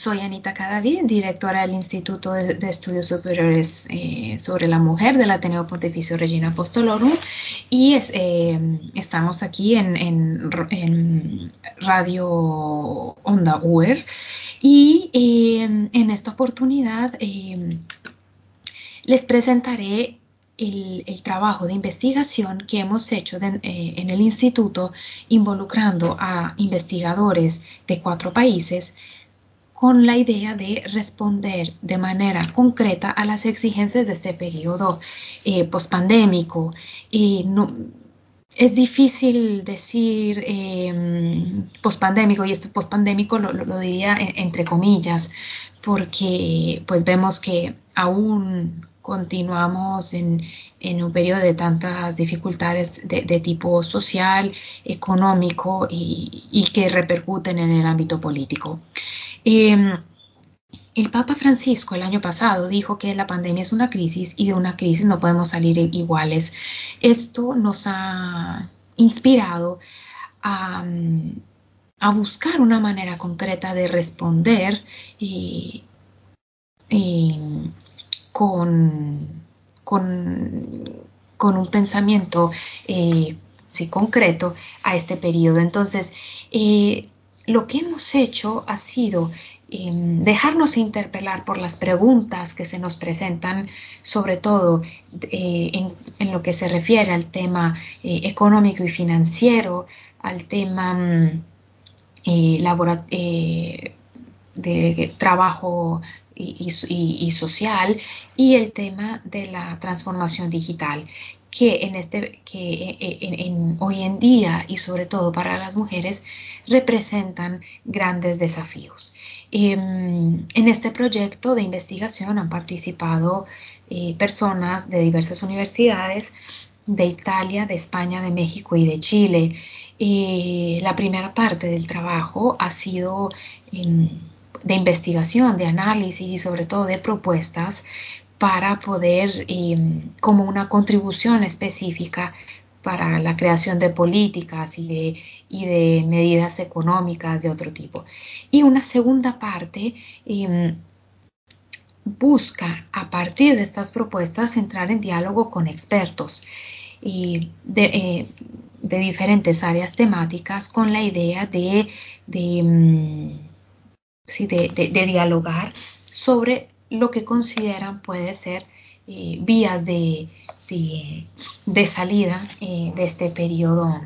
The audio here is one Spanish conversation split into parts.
soy Anita Cadavid, directora del Instituto de, Estudios Superiores eh, sobre la Mujer del Ateneo Pontificio Regina Apostolorum. Y estamos aquí en, Radio Onda UER y en esta oportunidad les presentaré el, trabajo de investigación que hemos hecho eh, en el instituto involucrando a investigadores de cuatro países con la idea de responder de manera concreta a las exigencias de este periodo eh, pospandémico. no, es difícil decir eh, pospandémico y este pospandémico lo, lo, diría entre comillas porque pues vemos que aún continuamos en, un periodo de tantas dificultades de, tipo social, económico y, que repercuten en el ámbito político. Em, el Papa Francisco el año pasado dijo que la pandemia es una crisis y de una crisis no podemos salir iguales. Esto nos ha inspirado a, buscar una manera concreta de responder y, con, con, un pensamiento eh, concreto a este periodo. Entonces, eh, lo que hemos hecho ha sido em, dejarnos interpelar por las preguntas que se nos presentan, sobre todo eh, en, lo que se refiere al tema económico y financiero, al tema mm, de trabajo y, social y el tema de la transformación digital que en este que en, hoy en día y sobre todo para las mujeres representan grandes desafíos. Em, en este proyecto de investigación han participado eh, personas de diversas universidades de Italia, de España, de México y de Chile. Eh, la primera parte del trabajo ha sido de investigación, de análisis y sobre todo de propuestas para poder, em, como una contribución específica para la creación de políticas y de, y de, medidas económicas de otro tipo. Y una segunda parte em, busca, a partir de estas propuestas, entrar en diálogo con expertos de, eh, de, diferentes áreas temáticas con la idea de, de de, dialogar sobre lo que consideran puede ser eh, vías de, salida eh, de este periodo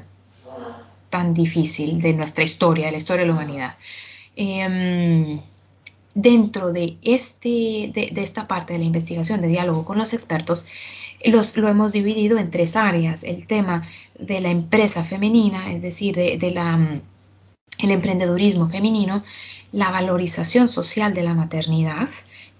tan difícil de nuestra historia, de la historia de la humanidad. Em, dentro de, este, de, esta parte de la investigación de diálogo con los expertos, los, lo hemos dividido en tres áreas. El tema de la empresa femenina, es decir, de, el emprendedurismo femenino, la valorización social de la maternidad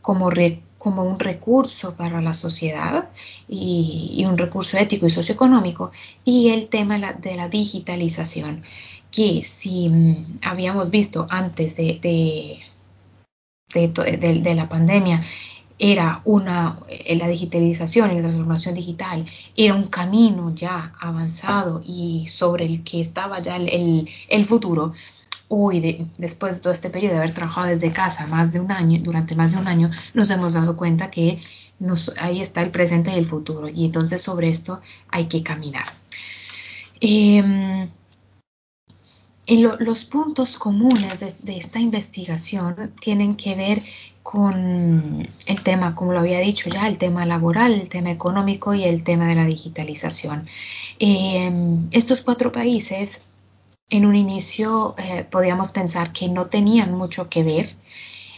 como, como un recurso para la sociedad y, un recurso ético y socioeconómico, y el tema de la, digitalización, que si mm, habíamos visto antes de, de, la pandemia, era una, eh, la digitalización y la transformación digital era un camino ya avanzado y sobre el que estaba ya el, el futuro, hoy, después de todo este periodo de haber trabajado desde casa más de un año, durante más de un año, nos hemos dado cuenta que ahí está el presente y el futuro. Y entonces sobre esto hay que caminar. Em, los puntos comunes de, esta investigación tienen que ver con el tema, como lo había dicho ya, el tema laboral, el tema económico y el tema de la digitalización. Em, estos cuatro países en un inicio eh, podíamos pensar que no tenían mucho que ver,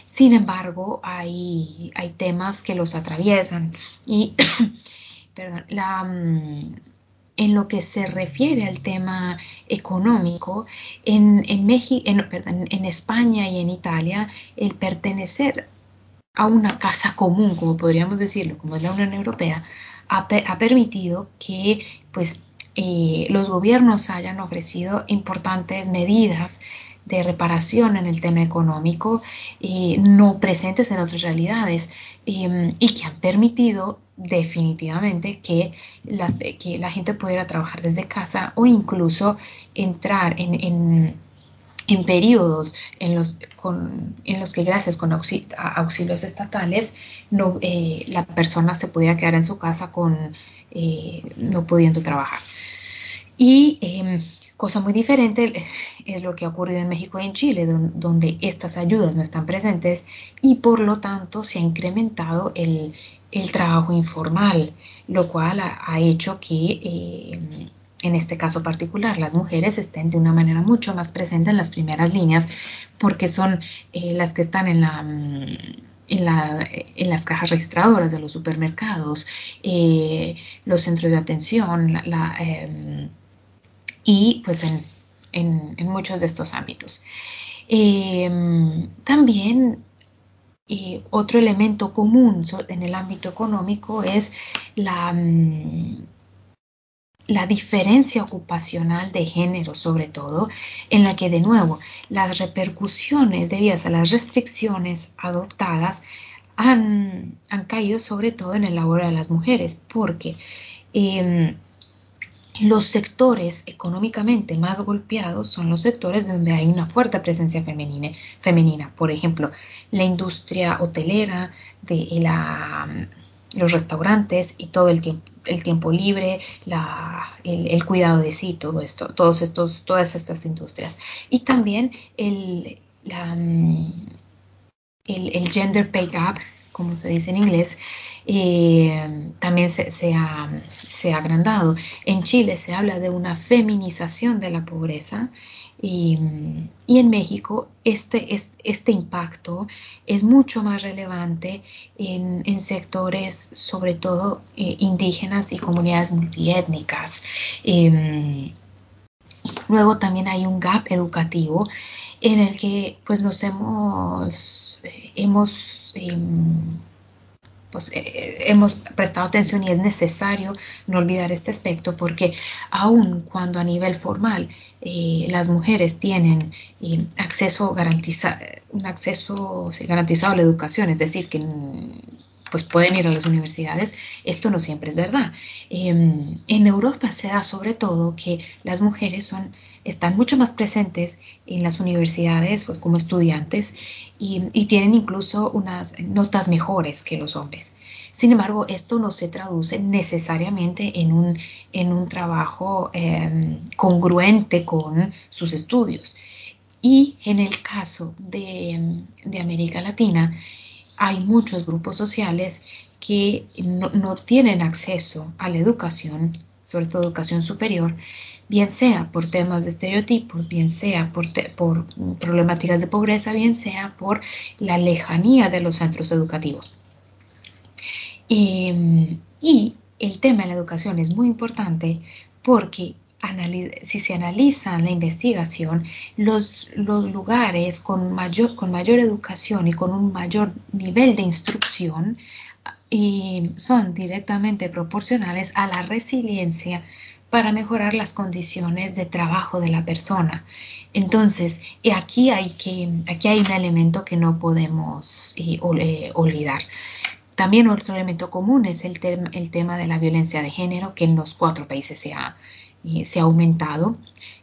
sin embargo hay, temas que los atraviesan. Y perdón, mm, en lo que se refiere al tema económico, en, México, en, España y en Italia, el pertenecer a una casa común, como podríamos decirlo, como es la Unión Europea, ha permitido que pues eh, los gobiernos hayan ofrecido importantes medidas de reparación en el tema económico eh, no presentes en otras realidades em, y que han permitido definitivamente que, que, la gente pudiera trabajar desde casa o incluso entrar en, en periodos en los, en los que gracias con auxilios estatales no, eh, la persona se pudiera quedar en su casa con, eh, no pudiendo trabajar. Y em, cosa muy diferente es lo que ha ocurrido en México y en Chile, donde, estas ayudas no están presentes y por lo tanto se ha incrementado el, trabajo informal, lo cual ha, hecho que em, en este caso particular, las mujeres estén de una manera mucho más presente en las primeras líneas porque son eh, las que están en la... Mm, en, las cajas registradoras de los supermercados, eh, los centros de atención em, y pues en, muchos de estos ámbitos. Em, también eh, otro elemento común en el ámbito económico es la, mm, la diferencia ocupacional de género, sobre todo, en la que de nuevo las repercusiones debidas a las restricciones adoptadas han, caído sobre todo en el labor de las mujeres, porque em, los sectores económicamente más golpeados son los sectores donde hay una fuerte presencia femenina, femenina. por ejemplo, la industria hotelera, de los restaurantes y todo el tiempo, el tiempo libre, el, cuidado de sí, todo esto, todos estos, todas estas industrias. Y también el, mm, el, gender pay gap, como se dice en inglés, eh, también se, ha, se, ha, agrandado. En Chile se habla de una feminización de la pobreza y, en México este, este, impacto es mucho más relevante en, sectores, sobre todo eh, indígenas y comunidades multiétnicas. Em, luego también hay un gap educativo en el que pues nos hemos, hemos em, pues, eh, hemos prestado atención y es necesario no olvidar este aspecto porque aun cuando a nivel formal eh, las mujeres tienen eh, acceso garantizado, un acceso garantizado a la educación, es decir, que pues pueden ir a las universidades, esto no siempre es verdad. Em, en Europa se da sobre todo que las mujeres son, están mucho más presentes en las universidades pues, como estudiantes y, tienen incluso unas notas mejores que los hombres. Sin embargo, esto no se traduce necesariamente en un, en un trabajo em, congruente con sus estudios. Y en el caso de, de América Latina, hay muchos grupos sociales que no, tienen acceso a la educación, sobre todo educación superior, bien sea por temas de estereotipos, bien sea por, por problemáticas de pobreza, bien sea por la lejanía de los centros educativos. Em, y el tema de la educación es muy importante porque si se analiza la investigación, los, los lugares con mayor, con mayor educación y con un mayor nivel de instrucción y son directamente proporcionales a la resiliencia para mejorar las condiciones de trabajo de la persona. Entonces, aquí hay, que, aquí hay un elemento que no podemos eh, eh, olvidar. También otro elemento común es el, el, tema de la violencia de género, que en los cuatro países se ha, se ha aumentado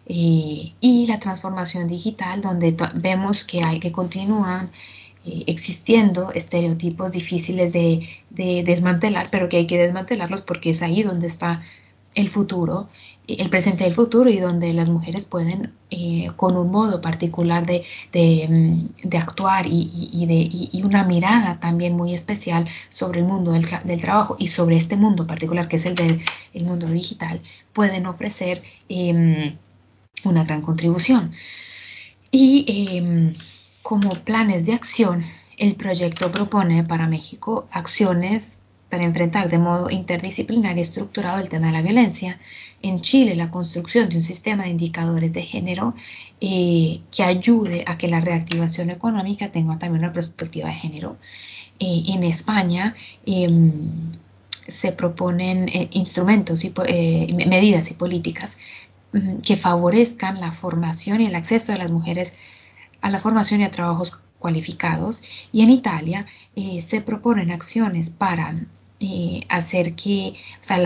y la transformación digital donde vemos que hay que continúan eh, existiendo estereotipos difíciles de, desmantelar, pero que hay que desmantelarlos porque es ahí donde está el futuro, el presente del futuro y donde las mujeres pueden eh, con un modo particular de, mm, actuar y, de, una mirada también muy especial sobre el mundo del, trabajo y sobre este mundo particular que es el del mundo digital, pueden ofrecer em, una gran contribución. Y em, como planes de acción, el proyecto propone para México acciones para enfrentar de modo interdisciplinario y estructurado el tema de la violencia. En Chile, la construcción de un sistema de indicadores de género eh, que ayude a que la reactivación económica tenga también una perspectiva de género. Eh, en España, em, se proponen eh, instrumentos y medidas y políticas mm, que favorezcan la formación y el acceso de las mujeres a la formación y a trabajos cualificados. Y en Italia se proponen acciones para eh, hacer que, o sea,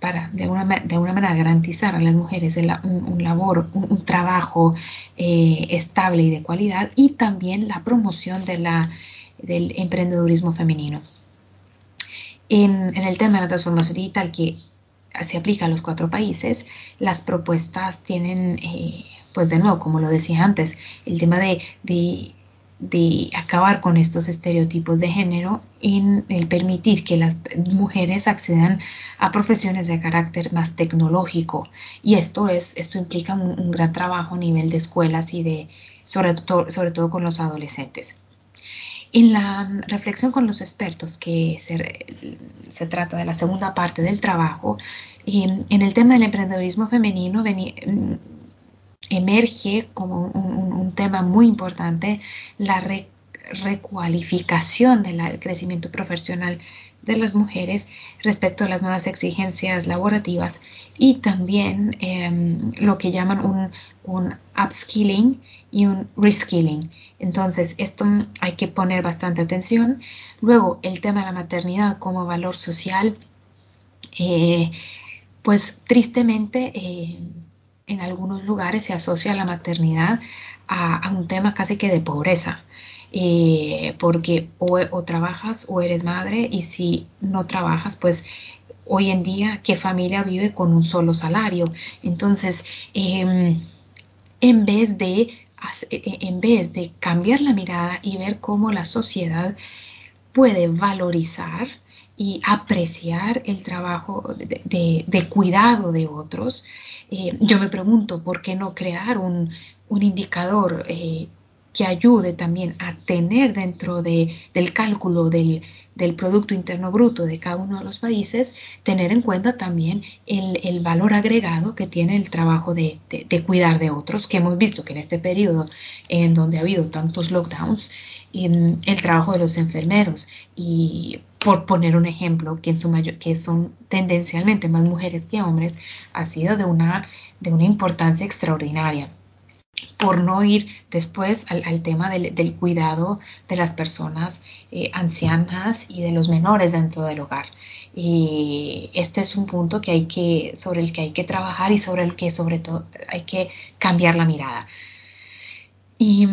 para de alguna, de alguna manera garantizar a las mujeres un, labor, un, trabajo eh, estable y de calidad y también la promoción del emprendedurismo femenino. En, el tema de la transformación digital que se aplica a los cuatro países, las propuestas tienen, eh, pues de nuevo, como lo decía antes, el tema de acabar con estos estereotipos de género en el permitir que las mujeres accedan a profesiones de carácter más tecnológico. Y esto es esto implica un, gran trabajo a nivel de escuelas y de sobre sobre todo con los adolescentes. En la reflexión con los expertos que se, trata de la segunda parte del trabajo en el tema del emprendedorismo femenino emerge como un, tema muy importante la recualificación del crecimiento profesional de las mujeres respecto a las nuevas exigencias laborativas y también em, lo que llaman un, un, upskilling y un reskilling. Entonces, esto hay que poner bastante atención. Luego, el tema de la maternidad como valor social, eh, pues tristemente eh, en algunos lugares se asocia la maternidad a, un tema casi que de pobreza. Eh, porque o, trabajas o eres madre y si no trabajas, pues hoy en día, ¿qué familia vive con un solo salario? Entonces, em, en, vez de, e, e, en vez de cambiar la mirada y ver cómo la sociedad puede valorizar y apreciar el trabajo de cuidado de otros, eh, yo me pregunto, ¿por qué no crear un, indicador eh, que ayude también a tener dentro de, del cálculo del, Producto Interno Bruto de cada uno de los países, tener en cuenta también el, valor agregado que tiene el trabajo de, cuidar de otros, que hemos visto que en este periodo en donde ha habido tantos lockdowns, el trabajo de los enfermeros y por poner un ejemplo, que, en su mayor, que son tendencialmente más mujeres que hombres, ha sido de una, de una importancia extraordinaria por no ir después al, tema del, cuidado de las personas eh, ancianas y de los menores dentro del hogar. Y este es un punto que hay que, sobre el que hay que trabajar y sobre el que sobre todo hay que cambiar la mirada. Y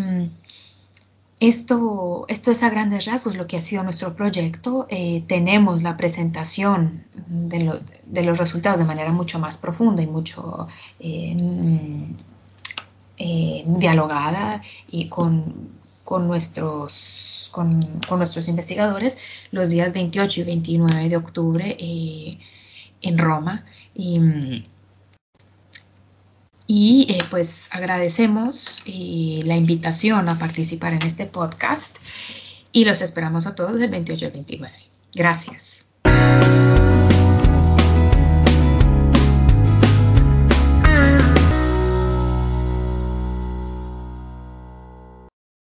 esto, esto es a grandes rasgos lo que ha sido nuestro proyecto. Eh, tenemos la presentación de, los resultados de manera mucho más profunda y mucho eh, eh, dialogada y con, nuestros, con, nuestros investigadores los días 28 y 29 de octubre en Roma. Y, y eh, pues agradecemos eh, la invitación a participar en este podcast y los esperamos a todos el 28 y 29. Gracias.